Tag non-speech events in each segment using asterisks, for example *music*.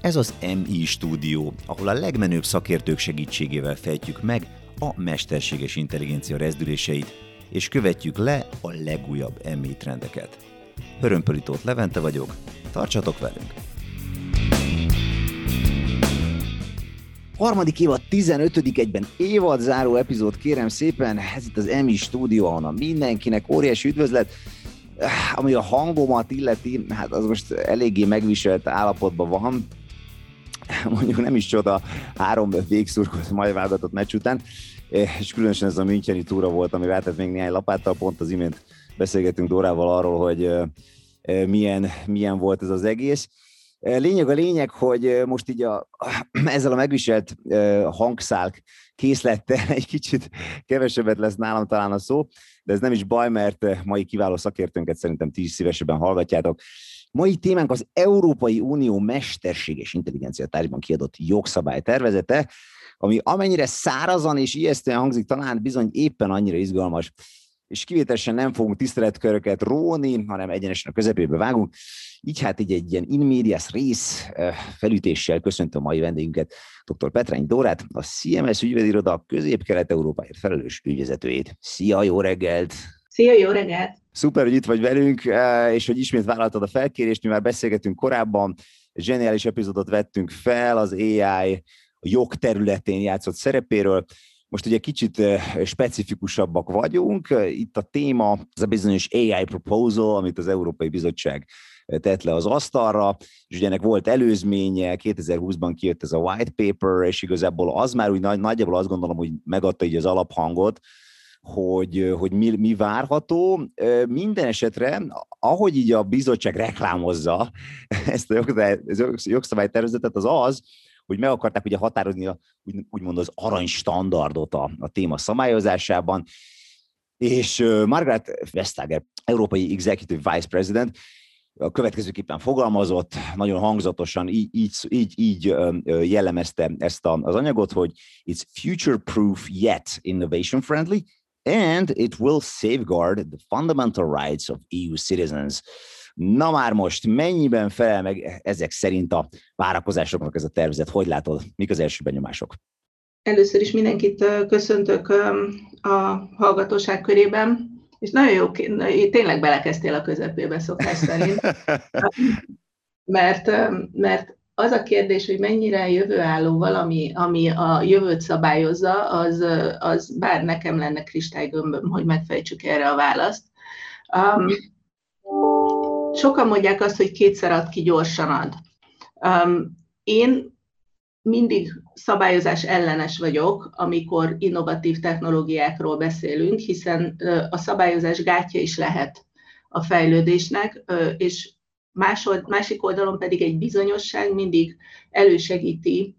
Ez az MI stúdió, ahol a legmenőbb szakértők segítségével fejtjük meg a mesterséges intelligencia rezdüléseit, és követjük le a legújabb MI trendeket. Hörömpölitót Levente vagyok, tartsatok velünk! Harmadik évad 15. egyben évad záró epizód, kérem szépen, ez itt az EMI stúdió, ahonnan mindenkinek óriási üdvözlet, ami a hangomat illeti, hát az most eléggé megviselt állapotban van, mondjuk nem is csoda, három végszurkolt majd válogatott meccs után, és különösen ez a Müncheni túra volt, ami váltott még néhány lapáttal, pont az imént beszélgetünk Dórával arról, hogy milyen, milyen volt ez az egész. Lényeg a lényeg, hogy most így a, *clears throat* ezzel a megviselt hangszálk készlettel egy kicsit kevesebbet lesz nálam talán a szó, de ez nem is baj, mert mai kiváló szakértőnket szerintem ti is szívesebben hallgatjátok. Mai témánk az Európai Unió mesterséges intelligencia tárgyban kiadott jogszabály tervezete, ami amennyire szárazan és ijesztően hangzik, talán bizony éppen annyira izgalmas, és kivételesen nem fogunk tiszteletköröket róni, hanem egyenesen a közepébe vágunk. Így hát így egy ilyen in medias rész felütéssel köszöntöm a mai vendégünket, dr. Petrány Dórát, a CMS ügyvédiroda közép-kelet-európáért felelős ügyvezetőjét. Szia, jó reggelt! Szia, jó reggelt! Szuper, hogy itt vagy velünk, és hogy ismét vállaltad a felkérést, mi már beszélgetünk korábban, zseniális epizódot vettünk fel, az AI a jog területén játszott szerepéről. Most ugye kicsit specifikusabbak vagyunk. Itt a téma az a bizonyos AI proposal, amit az Európai Bizottság tett le az asztalra, és ugye ennek volt előzménye, 2020-ban kijött ez a white paper, és igazából az már úgy nagy, nagyjából azt gondolom, hogy megadta így az alaphangot, hogy, hogy mi, mi várható. Minden esetre, ahogy így a bizottság reklámozza *laughs* ezt a jogszabálytervezetet, az az, hogy meg akarták ugye határozni a, úgy, úgymond az arany standardot a, a téma szabályozásában, és Margaret Vestager, Európai Executive Vice President, a következőképpen fogalmazott, nagyon hangzatosan így, így, így, így jellemezte ezt az anyagot, hogy it's future-proof yet innovation-friendly, and it will safeguard the fundamental rights of EU citizens. Na már most, mennyiben felel meg ezek szerint a várakozásoknak ez a tervezet? Hogy látod? Mik az első benyomások? Először is mindenkit köszöntök a hallgatóság körében, és nagyon jó, tényleg belekezdtél a közepébe szokás szerint, *laughs* mert, mert az a kérdés, hogy mennyire jövőálló valami, ami a jövőt szabályozza, az, az bár nekem lenne kristálygömböm, hogy megfejtsük erre a választ. Um, sokan mondják azt, hogy kétszer ad ki, gyorsan ad. Én mindig szabályozás ellenes vagyok, amikor innovatív technológiákról beszélünk, hiszen a szabályozás gátja is lehet a fejlődésnek, és másod, másik oldalon pedig egy bizonyosság mindig elősegíti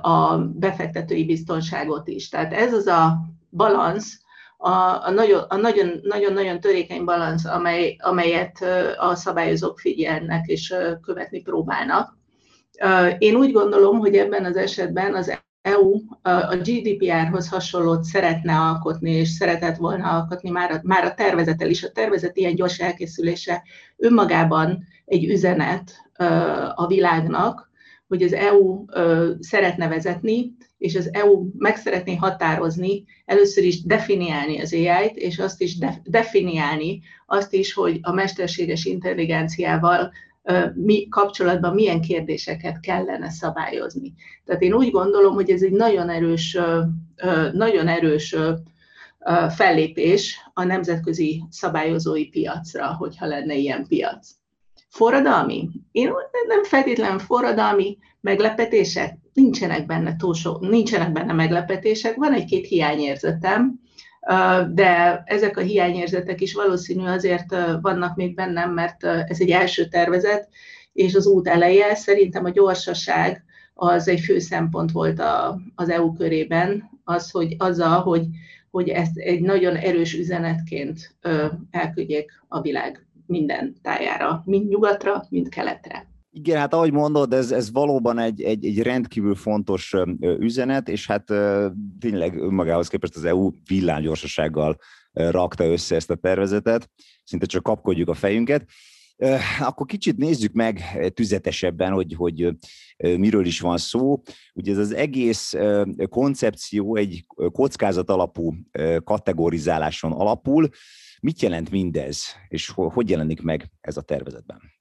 a befektetői biztonságot is. Tehát ez az a balansz, a, a, nagyon, a nagyon, nagyon, nagyon törékeny balansz, amely, amelyet a szabályozók figyelnek és követni próbálnak. Én úgy gondolom, hogy ebben az esetben az EU a GDPR-hoz hasonlót szeretne alkotni, és szeretett volna alkotni már a, már a tervezetel is. A tervezet ilyen gyors elkészülése önmagában egy üzenet a világnak, hogy az EU szeretne vezetni, és az EU meg szeretné határozni, először is definiálni az AI-t, és azt is definiálni azt is, hogy a mesterséges intelligenciával mi kapcsolatban milyen kérdéseket kellene szabályozni. Tehát én úgy gondolom, hogy ez egy nagyon erős, nagyon erős fellépés a nemzetközi szabályozói piacra, hogyha lenne ilyen piac. Forradalmi? Én nem feltétlenül forradalmi meglepetések, nincsenek benne túl sok, nincsenek benne meglepetések, van egy-két hiányérzetem, de ezek a hiányérzetek is valószínű azért vannak még bennem, mert ez egy első tervezet, és az út eleje. Szerintem a gyorsaság az egy fő szempont volt a, az EU körében, az, hogy azzal, hogy, hogy ezt egy nagyon erős üzenetként elküldjék a világ minden tájára, mind nyugatra, mind keletre. Igen, hát ahogy mondod, ez, ez valóban egy, egy, egy rendkívül fontos üzenet, és hát tényleg önmagához képest az EU villámgyorsasággal rakta össze ezt a tervezetet, szinte csak kapkodjuk a fejünket. Akkor kicsit nézzük meg tüzetesebben, hogy, hogy miről is van szó. Ugye ez az egész koncepció egy kockázat alapú kategorizáláson alapul. Mit jelent mindez, és hogy jelenik meg ez a tervezetben?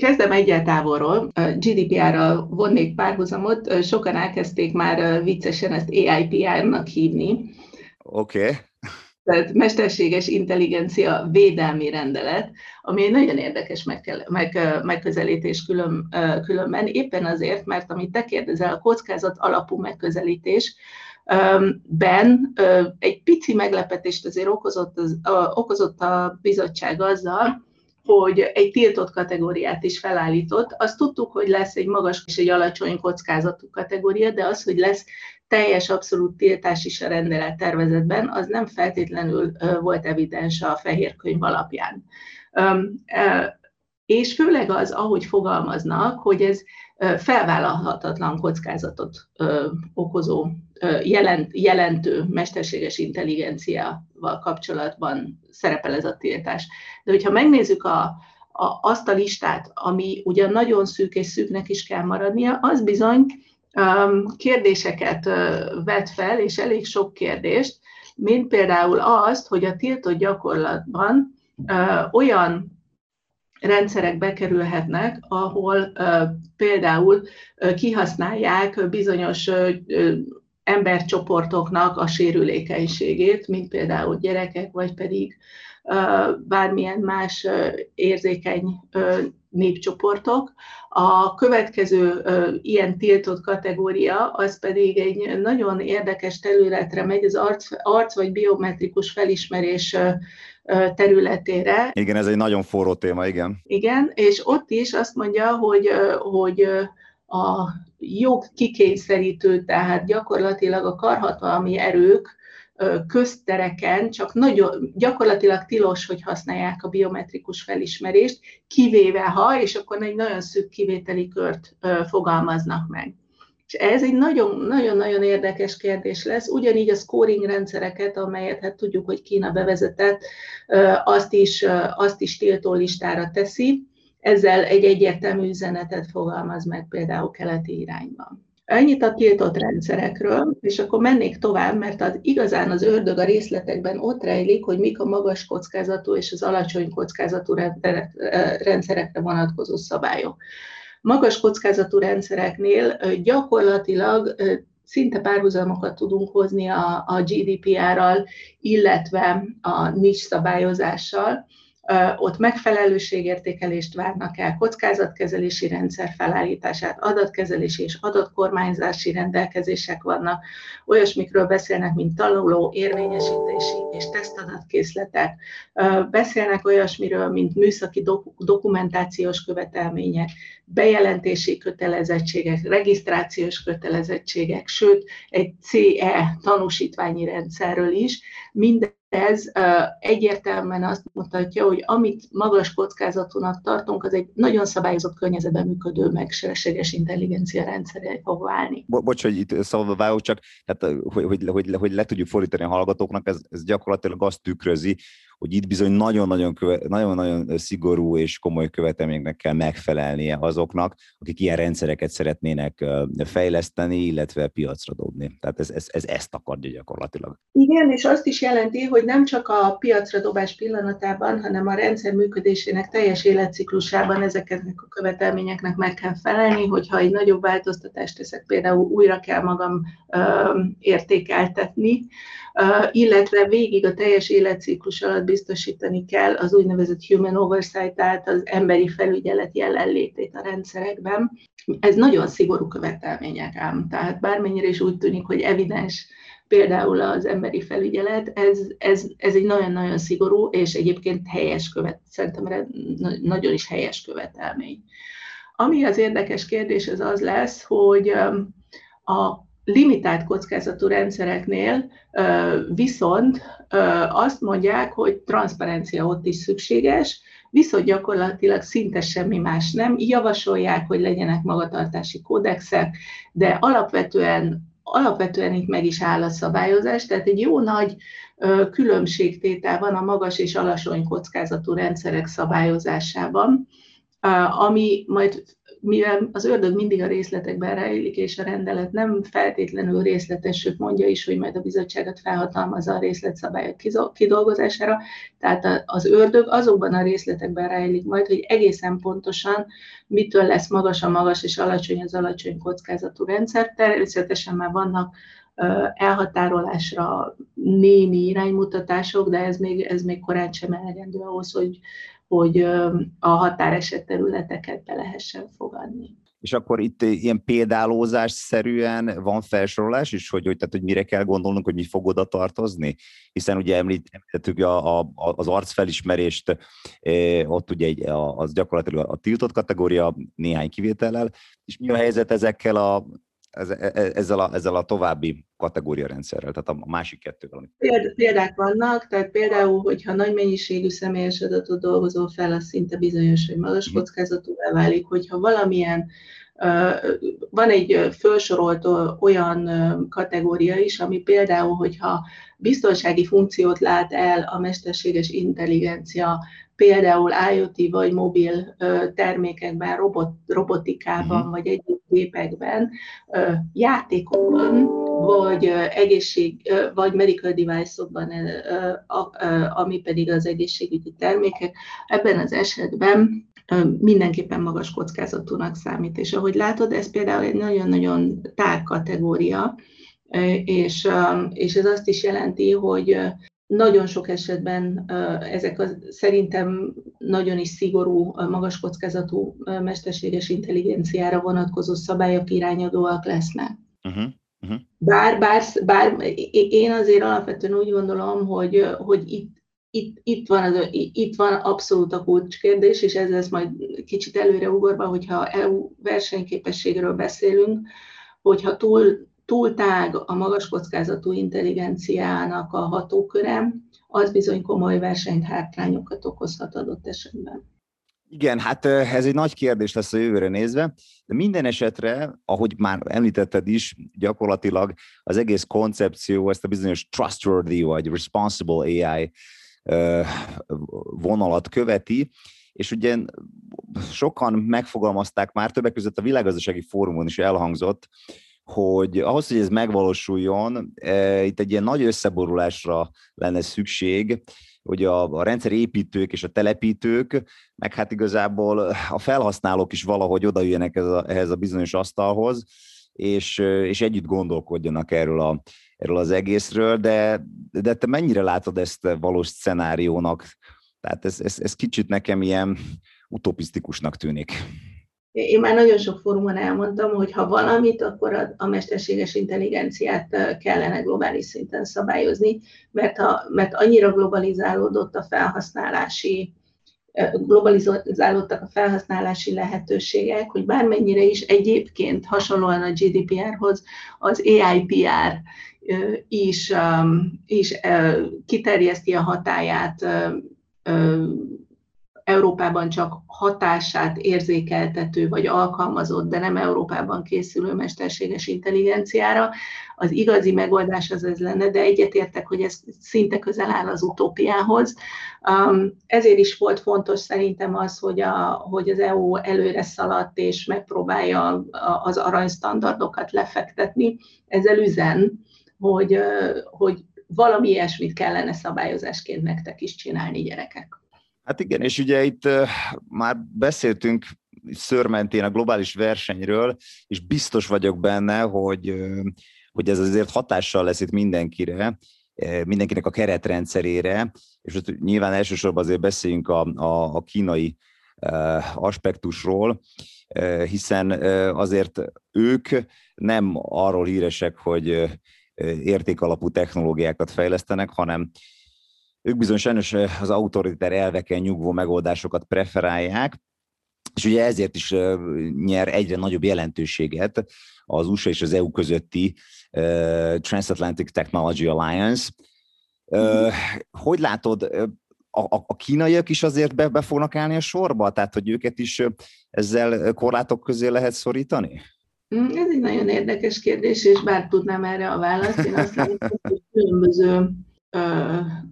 Kezdem egyel távolról. GDPR-ral vonnék párhuzamot. Sokan elkezdték már viccesen ezt AIPR-nak hívni. Oké. Okay. Tehát mesterséges intelligencia védelmi rendelet, ami egy nagyon érdekes meg, meg, megközelítés külön, különben, éppen azért, mert amit te kérdezel, a kockázat alapú megközelítés, ben egy pici meglepetést azért okozott, az, okozott a bizottság azzal, hogy egy tiltott kategóriát is felállított. Azt tudtuk, hogy lesz egy magas és egy alacsony kockázatú kategória, de az, hogy lesz teljes abszolút tiltás is a rendelet tervezetben, az nem feltétlenül volt evidens a fehér könyv alapján. És főleg az, ahogy fogalmaznak, hogy ez felvállalhatatlan kockázatot okozó, jelent, jelentő mesterséges intelligenciával kapcsolatban szerepel ez a tiltás. De hogyha megnézzük a, a, azt a listát, ami ugyan nagyon szűk és szűknek is kell maradnia, az bizony kérdéseket vet fel, és elég sok kérdést, mint például azt, hogy a tiltott gyakorlatban olyan rendszerek bekerülhetnek, ahol például kihasználják bizonyos embercsoportoknak a sérülékenységét, mint például gyerekek, vagy pedig bármilyen más érzékeny népcsoportok. A következő ilyen tiltott kategória, az pedig egy nagyon érdekes területre megy, az arc, arc vagy biometrikus felismerés területére. Igen, ez egy nagyon forró téma, igen. Igen, és ott is azt mondja, hogy, hogy a jog kikényszerítő, tehát gyakorlatilag a karhatalmi erők köztereken csak nagyon, gyakorlatilag tilos, hogy használják a biometrikus felismerést, kivéve ha, és akkor egy nagyon szűk kivételi kört fogalmaznak meg. És ez egy nagyon-nagyon érdekes kérdés lesz. Ugyanígy a scoring rendszereket, amelyet hát tudjuk, hogy Kína bevezetett, azt is, azt is tiltó listára teszi. Ezzel egy egyértelmű üzenetet fogalmaz meg például keleti irányban. Ennyit a tiltott rendszerekről, és akkor mennék tovább, mert az igazán az ördög a részletekben ott rejlik, hogy mik a magas kockázatú és az alacsony kockázatú rendszerekre vonatkozó szabályok. Magas kockázatú rendszereknél gyakorlatilag szinte párhuzamokat tudunk hozni a, a GDPR-ral, illetve a NIS szabályozással, ott megfelelőségértékelést várnak el, kockázatkezelési rendszer felállítását, adatkezelési és adatkormányzási rendelkezések vannak, olyasmikről beszélnek, mint tanuló, érvényesítési és tesztadatkészletek, beszélnek olyasmiről, mint műszaki dokumentációs követelmények, bejelentési kötelezettségek, regisztrációs kötelezettségek, sőt, egy CE tanúsítványi rendszerről is, minden ez egyértelműen azt mutatja, hogy amit magas kockázatúnak tartunk, az egy nagyon szabályozott környezetben működő mesterséges intelligencia rendszerre fog válni. Bo- bocs, hogy itt szabadba vágok, csak tehát, hogy, hogy, hogy, hogy le tudjuk fordítani a hallgatóknak, ez, ez gyakorlatilag azt tükrözi, hogy itt bizony nagyon-nagyon, nagyon-nagyon szigorú és komoly követelményeknek kell megfelelnie azoknak, akik ilyen rendszereket szeretnének fejleszteni, illetve piacra dobni. Tehát ez, ez, ez ezt akarja gyakorlatilag. Igen, és azt is jelenti, hogy nem csak a piacra dobás pillanatában, hanem a rendszer működésének teljes életciklusában ezeknek a követelményeknek meg kell felelni, hogyha egy nagyobb változtatást teszek, például újra kell magam ö, értékeltetni, illetve végig a teljes életciklus alatt biztosítani kell az úgynevezett human oversight, tehát az emberi felügyelet jelenlétét a rendszerekben. Ez nagyon szigorú követelmények ám, tehát bármennyire is úgy tűnik, hogy evidens például az emberi felügyelet, ez, ez, ez egy nagyon-nagyon szigorú és egyébként helyes követ, szerintem nagyon is helyes követelmény. Ami az érdekes kérdés, az az lesz, hogy a limitált kockázatú rendszereknél viszont azt mondják, hogy transzparencia ott is szükséges, viszont gyakorlatilag szinte semmi más nem. Javasolják, hogy legyenek magatartási kódexek, de alapvetően alapvetően itt meg is áll a szabályozás, tehát egy jó nagy különbségtétel van a magas és alacsony kockázatú rendszerek szabályozásában, ami majd mivel az ördög mindig a részletekben rejlik, és a rendelet nem feltétlenül részletes, sőt mondja is, hogy majd a bizottságot felhatalmazza a részletszabályok kidolgozására, tehát az ördög azokban a részletekben rejlik majd, hogy egészen pontosan mitől lesz magas a magas és alacsony az alacsony kockázatú rendszer. Természetesen már vannak elhatárolásra némi iránymutatások, de ez még, ez még korán sem elegendő ahhoz, hogy, hogy a határeset területeket be lehessen fogadni. És akkor itt ilyen példálózás szerűen van felsorolás is, hogy, hogy, tehát, hogy mire kell gondolnunk, hogy mi fog oda tartozni? Hiszen ugye említettük a, a, az arcfelismerést, ott ugye egy, az gyakorlatilag a tiltott kategória néhány kivétellel, és mi a helyzet ezekkel a ezzel, a, ezzel a további kategóriarendszerrel, tehát a másik kettővel. Példák vannak, tehát például, hogyha nagy mennyiségű személyes adatot dolgozol fel, az szinte bizonyos, hogy magas mhm. kockázatúvá válik, hogyha valamilyen van egy felsorolt olyan kategória is, ami például, hogyha biztonsági funkciót lát el a mesterséges intelligencia például IoT vagy mobil termékekben, robot, robotikában, uh-huh. vagy egyéb gépekben, játékokban, vagy egészség, vagy medical device-okban, ami pedig az egészségügyi termékek. Ebben az esetben mindenképpen magas kockázatúnak számít. És ahogy látod, ez például egy nagyon-nagyon tág kategória, és, és ez azt is jelenti, hogy nagyon sok esetben ezek a, szerintem nagyon is szigorú, magas kockázatú mesterséges intelligenciára vonatkozó szabályok irányadóak lesznek. Uh-huh. Uh-huh. Bár, bár, bár én azért alapvetően úgy gondolom, hogy, hogy itt, itt, itt, van az, itt van abszolút a kulcskérdés, és ez lesz majd kicsit előre ugorva, hogyha EU versenyképességről beszélünk, hogyha túl túl tág a magas kockázatú intelligenciának a hatóköre, az bizony komoly versenyhátrányokat okozhat adott esetben. Igen, hát ez egy nagy kérdés lesz a jövőre nézve, de minden esetre, ahogy már említetted is, gyakorlatilag az egész koncepció ezt a bizonyos trustworthy vagy responsible AI vonalat követi, és ugye sokan megfogalmazták már, többek között a világgazdasági fórumon is elhangzott, hogy ahhoz, hogy ez megvalósuljon, e, itt egy ilyen nagy összeborulásra lenne szükség, hogy a, a rendszerépítők és a telepítők, meg hát igazából a felhasználók is valahogy odaüljenek ez a, ehhez a bizonyos asztalhoz, és, és együtt gondolkodjanak erről, a, erről az egészről, de, de te mennyire látod ezt valós szenáriónak? Tehát ez, ez, ez kicsit nekem ilyen utopisztikusnak tűnik. Én már nagyon sok fórumon elmondtam, hogy ha valamit, akkor a, a mesterséges intelligenciát kellene globális szinten szabályozni, mert, ha, mert annyira globalizálódott a felhasználási globalizálódtak a felhasználási lehetőségek, hogy bármennyire is egyébként hasonlóan a GDPR-hoz az AIPR is, is kiterjeszti a hatáját Európában csak hatását érzékeltető vagy alkalmazott, de nem Európában készülő mesterséges intelligenciára. Az igazi megoldás az ez lenne, de egyetértek, hogy ez szinte közel áll az utópiához. Um, ezért is volt fontos szerintem az, hogy, a, hogy az EU előre szaladt és megpróbálja az aranystandardokat lefektetni. Ezzel üzen, hogy, hogy valami ilyesmit kellene szabályozásként nektek is csinálni, gyerekek. Hát igen, és ugye itt már beszéltünk szörmentén a globális versenyről, és biztos vagyok benne, hogy, hogy ez azért hatással lesz itt mindenkire, mindenkinek a keretrendszerére, és ott nyilván elsősorban azért beszéljünk a, a, a kínai aspektusról, hiszen azért ők nem arról híresek, hogy értékalapú technológiákat fejlesztenek, hanem ők bizony sajnos az autoritár elveken nyugvó megoldásokat preferálják, és ugye ezért is nyer egyre nagyobb jelentőséget az USA és az EU közötti Transatlantic Technology Alliance, Hogy látod, a kínaiak is azért be, be fognak állni a sorba? Tehát, hogy őket is ezzel korlátok közé lehet szorítani? Mm, ez egy nagyon érdekes kérdés, és bár tudnám erre a választ, én azt látom, hogy különböző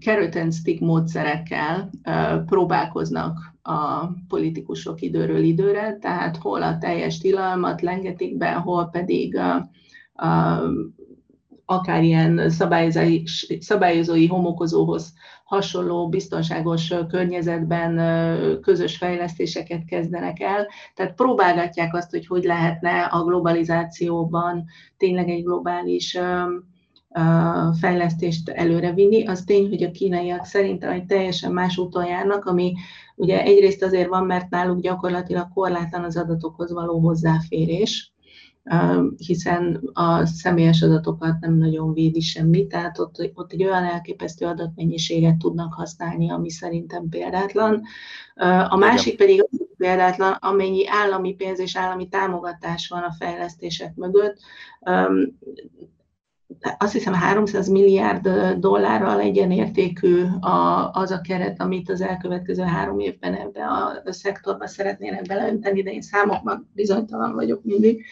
carrot módszerekkel próbálkoznak a politikusok időről időre, tehát hol a teljes tilalmat lengetik be, hol pedig akár ilyen szabályozói homokozóhoz hasonló biztonságos környezetben közös fejlesztéseket kezdenek el. Tehát próbálgatják azt, hogy hogy lehetne a globalizációban tényleg egy globális fejlesztést előrevinni. Az tény, hogy a kínaiak szerintem egy teljesen más úton járnak, ami ugye egyrészt azért van, mert náluk gyakorlatilag korlátlan az adatokhoz való hozzáférés, hiszen a személyes adatokat nem nagyon védi semmi, tehát ott, ott egy olyan elképesztő adatmennyiséget tudnak használni, ami szerintem példátlan. A másik pedig az példátlan, amennyi állami pénz és állami támogatás van a fejlesztések mögött azt hiszem 300 milliárd dollárral egyenértékű a, az a keret, amit az elkövetkező három évben ebbe a, a szektorba szeretnének beleönteni, de én számokban bizonytalan vagyok mindig.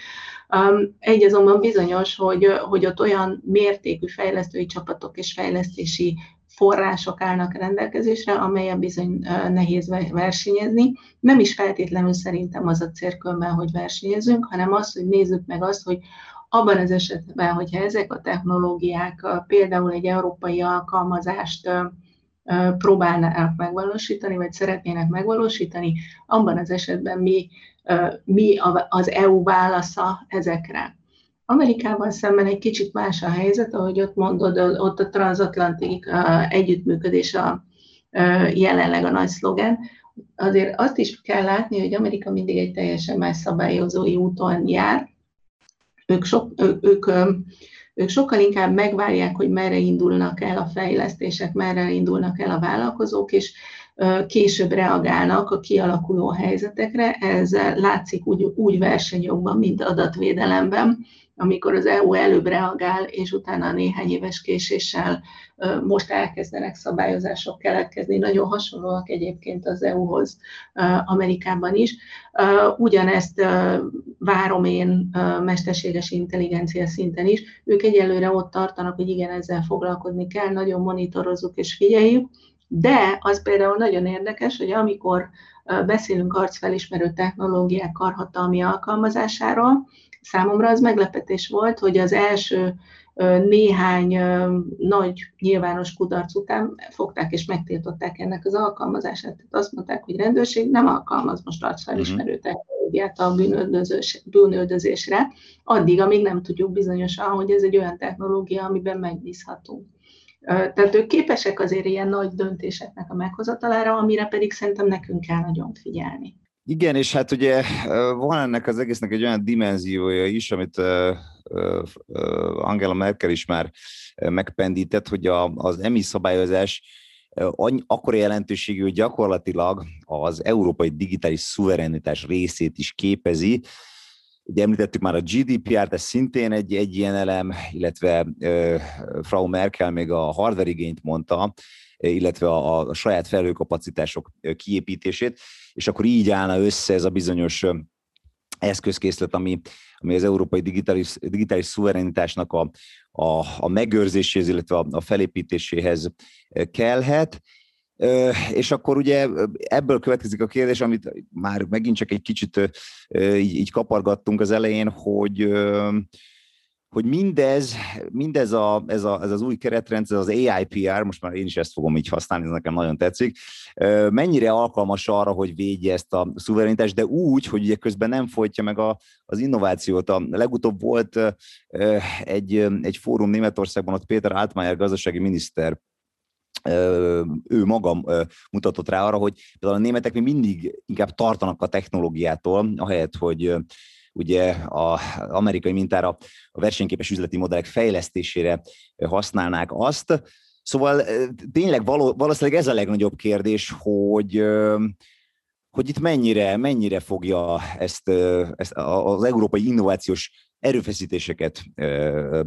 Egy azonban bizonyos, hogy, hogy ott olyan mértékű fejlesztői csapatok és fejlesztési források állnak rendelkezésre, amelyen bizony nehéz versenyezni. Nem is feltétlenül szerintem az a célkörben, hogy versenyezünk, hanem az, hogy nézzük meg azt, hogy abban az esetben, hogyha ezek a technológiák például egy európai alkalmazást próbálnának megvalósítani, vagy szeretnének megvalósítani, abban az esetben mi, mi az EU válasza ezekre. Amerikával szemben egy kicsit más a helyzet, ahogy ott mondod, ott a transatlanti együttműködés a jelenleg a nagy szlogen. Azért azt is kell látni, hogy Amerika mindig egy teljesen más szabályozói úton jár, ők, sok, ők, ők, ők sokkal inkább megvárják, hogy merre indulnak el a fejlesztések, merre indulnak el a vállalkozók, és később reagálnak a kialakuló helyzetekre. Ez látszik úgy, úgy versenyokban, mint adatvédelemben amikor az EU előbb reagál, és utána néhány éves késéssel most elkezdenek szabályozások keletkezni, nagyon hasonlóak egyébként az EU-hoz Amerikában is. Ugyanezt várom én mesterséges intelligencia szinten is. Ők egyelőre ott tartanak, hogy igen, ezzel foglalkozni kell, nagyon monitorozzuk és figyeljük, de az például nagyon érdekes, hogy amikor beszélünk arcfelismerő technológiák karhatalmi alkalmazásáról, Számomra az meglepetés volt, hogy az első néhány nagy nyilvános kudarc után fogták és megtiltották ennek az alkalmazását. Tehát azt mondták, hogy rendőrség nem alkalmaz most arcfelismerő mhm. technológiát a bűnöldözés, bűnöldözésre, addig, amíg nem tudjuk bizonyosan, hogy ez egy olyan technológia, amiben megbízhatunk. Tehát ők képesek azért ilyen nagy döntéseknek a meghozatalára, amire pedig szerintem nekünk kell nagyon figyelni. Igen, és hát ugye van ennek az egésznek egy olyan dimenziója is, amit Angela Merkel is már megpendített, hogy az EMI szabályozás akkor jelentőségű, hogy gyakorlatilag az európai digitális szuverenitás részét is képezi. Ugye említettük már a GDPR-t, ez szintén egy, egy ilyen elem, illetve Frau Merkel még a hardware igényt mondta, illetve a, a saját felhőkapacitások kiépítését, és akkor így állna össze ez a bizonyos eszközkészlet, ami, ami az európai digitális, digitális szuverenitásnak a, a, a megőrzéséhez, illetve a, a felépítéséhez kellhet. És akkor ugye ebből következik a kérdés, amit már megint csak egy kicsit így, így kapargattunk az elején, hogy hogy mindez, mindez a, ez, a, ez az új keretrendszer, az AIPR, most már én is ezt fogom így használni, ez nekem nagyon tetszik, mennyire alkalmas arra, hogy védje ezt a szuverenitást, de úgy, hogy ugye közben nem folytja meg a, az innovációt. A legutóbb volt egy, egy fórum Németországban, ott Péter Altmaier gazdasági miniszter ő maga mutatott rá arra, hogy például a németek még mindig inkább tartanak a technológiától, ahelyett, hogy ugye az amerikai mintára a versenyképes üzleti modellek fejlesztésére használnák azt. Szóval tényleg való, valószínűleg ez a legnagyobb kérdés, hogy hogy itt mennyire, mennyire fogja ezt, ezt az európai innovációs erőfeszítéseket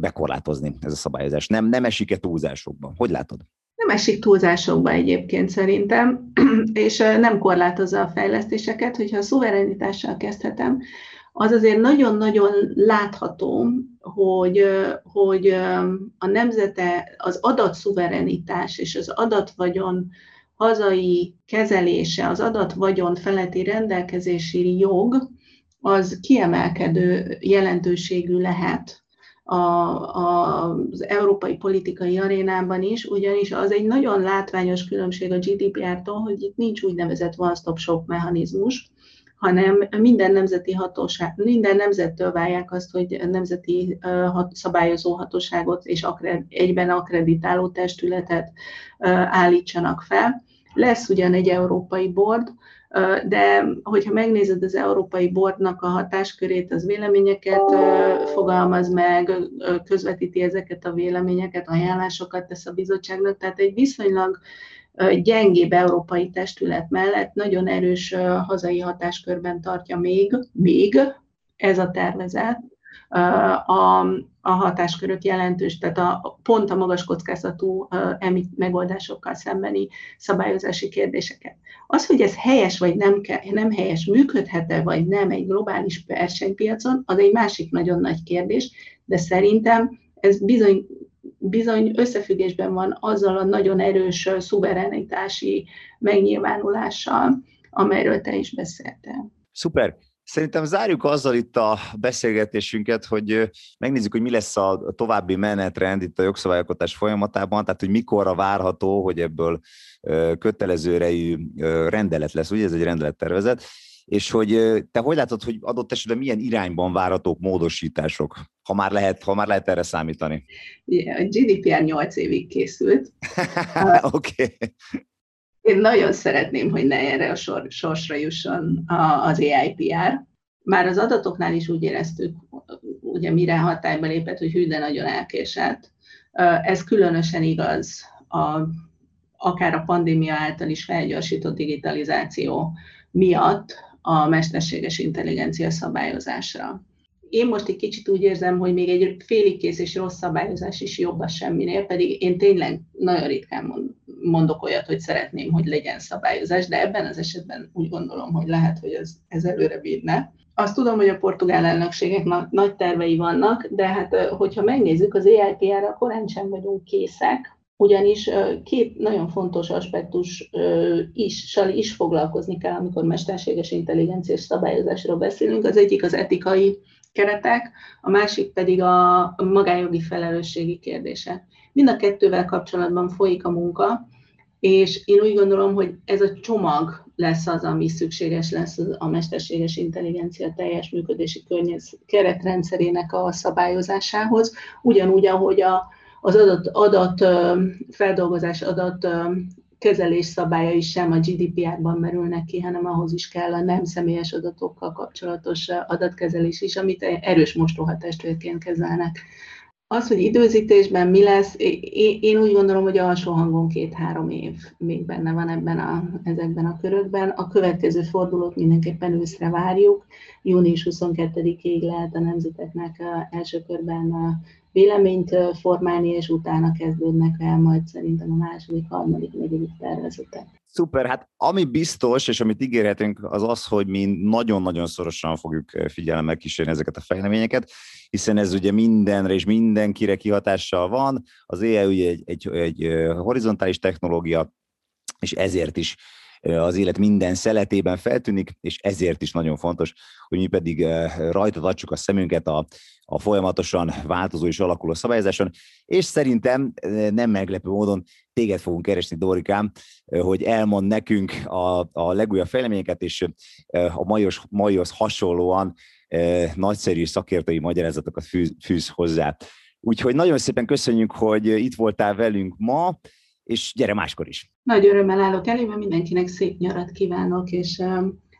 bekorlátozni ez a szabályozás. Nem, nem esik-e túlzásokban? Hogy látod? esik túlzásokba egyébként szerintem, *clears throat* és nem korlátozza a fejlesztéseket, hogyha a szuverenitással kezdhetem, az azért nagyon-nagyon látható, hogy, hogy a nemzete, az adatszuverenitás és az adatvagyon hazai kezelése, az adatvagyon feletti rendelkezési jog, az kiemelkedő jelentőségű lehet a, a, az európai politikai arénában is, ugyanis az egy nagyon látványos különbség a GDPR-tól, hogy itt nincs úgynevezett one-stop shop mechanizmus, hanem minden nemzeti hatóság, minden nemzettől várják azt, hogy nemzeti szabályozó hatóságot és egyben akreditáló testületet állítsanak fel. Lesz ugyan egy európai board, de hogyha megnézed az Európai Bordnak a hatáskörét, az véleményeket fogalmaz meg, közvetíti ezeket a véleményeket, ajánlásokat tesz a bizottságnak, tehát egy viszonylag gyengébb európai testület mellett nagyon erős hazai hatáskörben tartja még, még ez a tervezet a, a hatáskörök jelentős, tehát a, pont a magas kockázatú emit megoldásokkal szembeni szabályozási kérdéseket. Az, hogy ez helyes vagy nem, nem helyes, működhet-e vagy nem egy globális versenypiacon, az egy másik nagyon nagy kérdés, de szerintem ez bizony bizony összefüggésben van azzal a nagyon erős szuverenitási megnyilvánulással, amelyről te is beszéltél. Szuper. Szerintem zárjuk azzal itt a beszélgetésünket, hogy megnézzük, hogy mi lesz a további menetrend itt a jogszabályokatás folyamatában, tehát hogy mikorra várható, hogy ebből kötelező erejű rendelet lesz, ugye ez egy rendelettervezet, és hogy te hogy látod, hogy adott esetben milyen irányban várhatók módosítások, ha már lehet, ha már lehet erre számítani? Yeah, a GDPR 8 évig készült. *laughs* Oké. okay. Én nagyon szeretném, hogy ne erre a sor, sorsra jusson az AIPR. Már az adatoknál is úgy éreztük, ugye mire hatályba lépett, hogy hű, de nagyon elkésett. Ez különösen igaz a, akár a pandémia által is felgyorsított digitalizáció miatt a mesterséges intelligencia szabályozásra. Én most egy kicsit úgy érzem, hogy még egy félig kész és rossz szabályozás is jobb a semminél, pedig én tényleg nagyon ritkán mondok olyat, hogy szeretném, hogy legyen szabályozás, de ebben az esetben úgy gondolom, hogy lehet, hogy ez, ez előre vinne. Azt tudom, hogy a portugál elnökségek nagy tervei vannak, de hát hogyha megnézzük, az EIPR-ra korán sem vagyunk készek, ugyanis két nagyon fontos aspektus is, is foglalkozni kell, amikor mesterséges intelligenciás szabályozásról beszélünk. Az egyik az etikai keretek, a másik pedig a magájogi felelősségi kérdése. Mind a kettővel kapcsolatban folyik a munka, és én úgy gondolom, hogy ez a csomag lesz az, ami szükséges lesz a mesterséges intelligencia teljes működési környez, keretrendszerének a szabályozásához, ugyanúgy, ahogy a, az adat, adat feldolgozás, adat kezelés szabályai sem a GDPR-ban merülnek ki, hanem ahhoz is kell a nem személyes adatokkal kapcsolatos adatkezelés is, amit erős mostóhatástvérként kezelnek. Az, hogy időzítésben mi lesz, én úgy gondolom, hogy alsó hangon két-három év még benne van ebben a, ezekben a körökben. A következő fordulót mindenképpen őszre várjuk. Június 22-ig lehet a nemzeteknek első körben véleményt formálni, és utána kezdődnek el majd szerintem a második, harmadik, negyedik tervezetek. Szuper, hát ami biztos, és amit ígérhetünk, az az, hogy mi nagyon-nagyon szorosan fogjuk figyelemmel kísérni ezeket a fejleményeket, hiszen ez ugye mindenre és mindenkire kihatással van. Az AI ugye egy, egy, egy horizontális technológia, és ezért is az élet minden szeletében feltűnik, és ezért is nagyon fontos, hogy mi pedig rajta tartsuk a szemünket a, a folyamatosan változó és alakuló szabályozáson, és szerintem nem meglepő módon téged fogunk keresni, Dorikám, hogy elmond nekünk a, a legújabb fejleményeket, és a maios, maihoz hasonlóan nagyszerű szakértői magyarázatokat fűz, fűz hozzá. Úgyhogy nagyon szépen köszönjük, hogy itt voltál velünk ma, és gyere máskor is. Nagy örömmel állok elébe, mindenkinek szép nyarat kívánok, és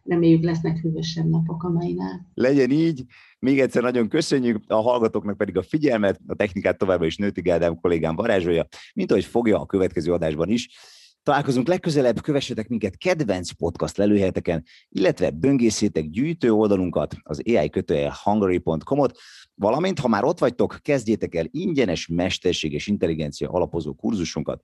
reméljük lesznek hűvösebb napok a mainál. Legyen így, még egyszer nagyon köszönjük, a hallgatóknak pedig a figyelmet, a technikát továbbra is Nőti Gádám kollégám varázsolja, mint ahogy fogja a következő adásban is. Találkozunk legközelebb, kövessetek minket kedvenc podcast lelőhelyeteken, illetve böngészétek gyűjtő oldalunkat, az ai hungary.com-ot, valamint, ha már ott vagytok, kezdjétek el ingyenes mesterséges intelligencia alapozó kurzusunkat,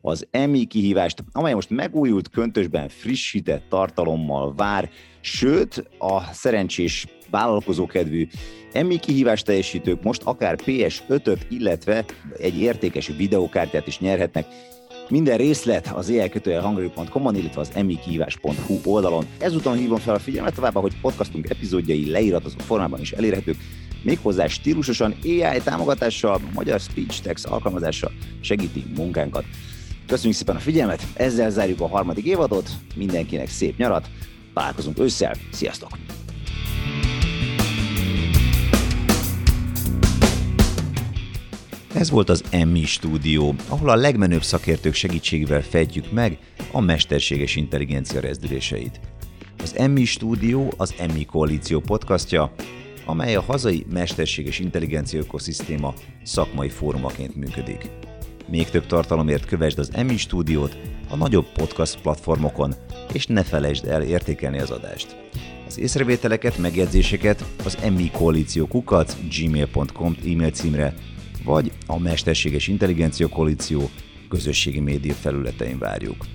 az EMI kihívást, amely most megújult köntösben frissített tartalommal vár, sőt a szerencsés vállalkozókedvű EMI kihívást teljesítők most akár PS5-ök, illetve egy értékes videókártyát is nyerhetnek. Minden részlet az elkötőjelhangari.com-on, illetve az emikihívás.hu oldalon. Ezúton hívom fel a figyelmet továbbá, hogy podcastunk epizódjai leíratozott formában is elérhetők, méghozzá stílusosan AI támogatással, magyar speech text alkalmazással segíti munkánkat. Köszönjük szépen a figyelmet, ezzel zárjuk a harmadik évadot, mindenkinek szép nyarat, találkozunk ősszel, sziasztok! Ez volt az Emmi stúdió, ahol a legmenőbb szakértők segítségével fejtjük meg a mesterséges intelligencia rezdüléseit. Az Emmi stúdió az Emmi Koalíció podcastja, amely a hazai mesterséges intelligencia ökoszisztéma szakmai fórumaként működik. Még több tartalomért kövesd az Emmi stúdiót a nagyobb podcast platformokon, és ne felejtsd el értékelni az adást. Az észrevételeket, megjegyzéseket az Emmi Koalíció kukat gmail.com e-mail címre, vagy a Mesterséges Intelligencia Koalíció közösségi média felületein várjuk.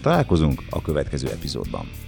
Találkozunk a következő epizódban.